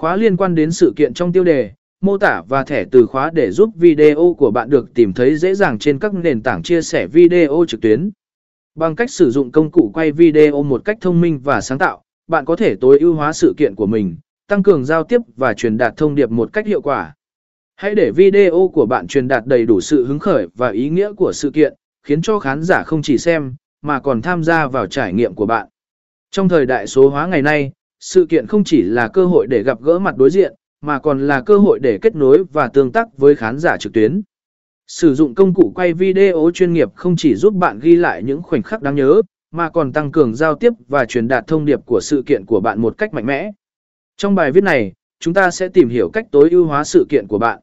Khóa liên quan đến sự kiện trong tiêu đề, mô tả và thẻ từ khóa để giúp video của bạn được tìm thấy dễ dàng trên các nền tảng chia sẻ video trực tuyến. Bằng cách sử dụng công cụ quay video một cách thông minh và sáng tạo, bạn có thể tối ưu hóa sự kiện của mình, tăng cường giao tiếp và truyền đạt thông điệp một cách hiệu quả. Hãy để video của bạn truyền đạt đầy đủ sự hứng khởi và ý nghĩa của sự kiện, khiến cho khán giả không chỉ xem, mà còn tham gia vào trải nghiệm của bạn. Trong thời đại số hóa ngày nay, sự kiện không chỉ là cơ hội để gặp gỡ mặt đối diện, mà còn là cơ hội để kết nối và tương tác với khán giả trực tuyến. Sử dụng công cụ quay video chuyên nghiệp không chỉ giúp bạn ghi lại những khoảnh khắc đáng nhớ, mà còn tăng cường giao tiếp và truyền đạt thông điệp của sự kiện của bạn một cách mạnh mẽ. Trong bài viết này, chúng ta sẽ tìm hiểu cách tối ưu hóa sự kiện của bạn.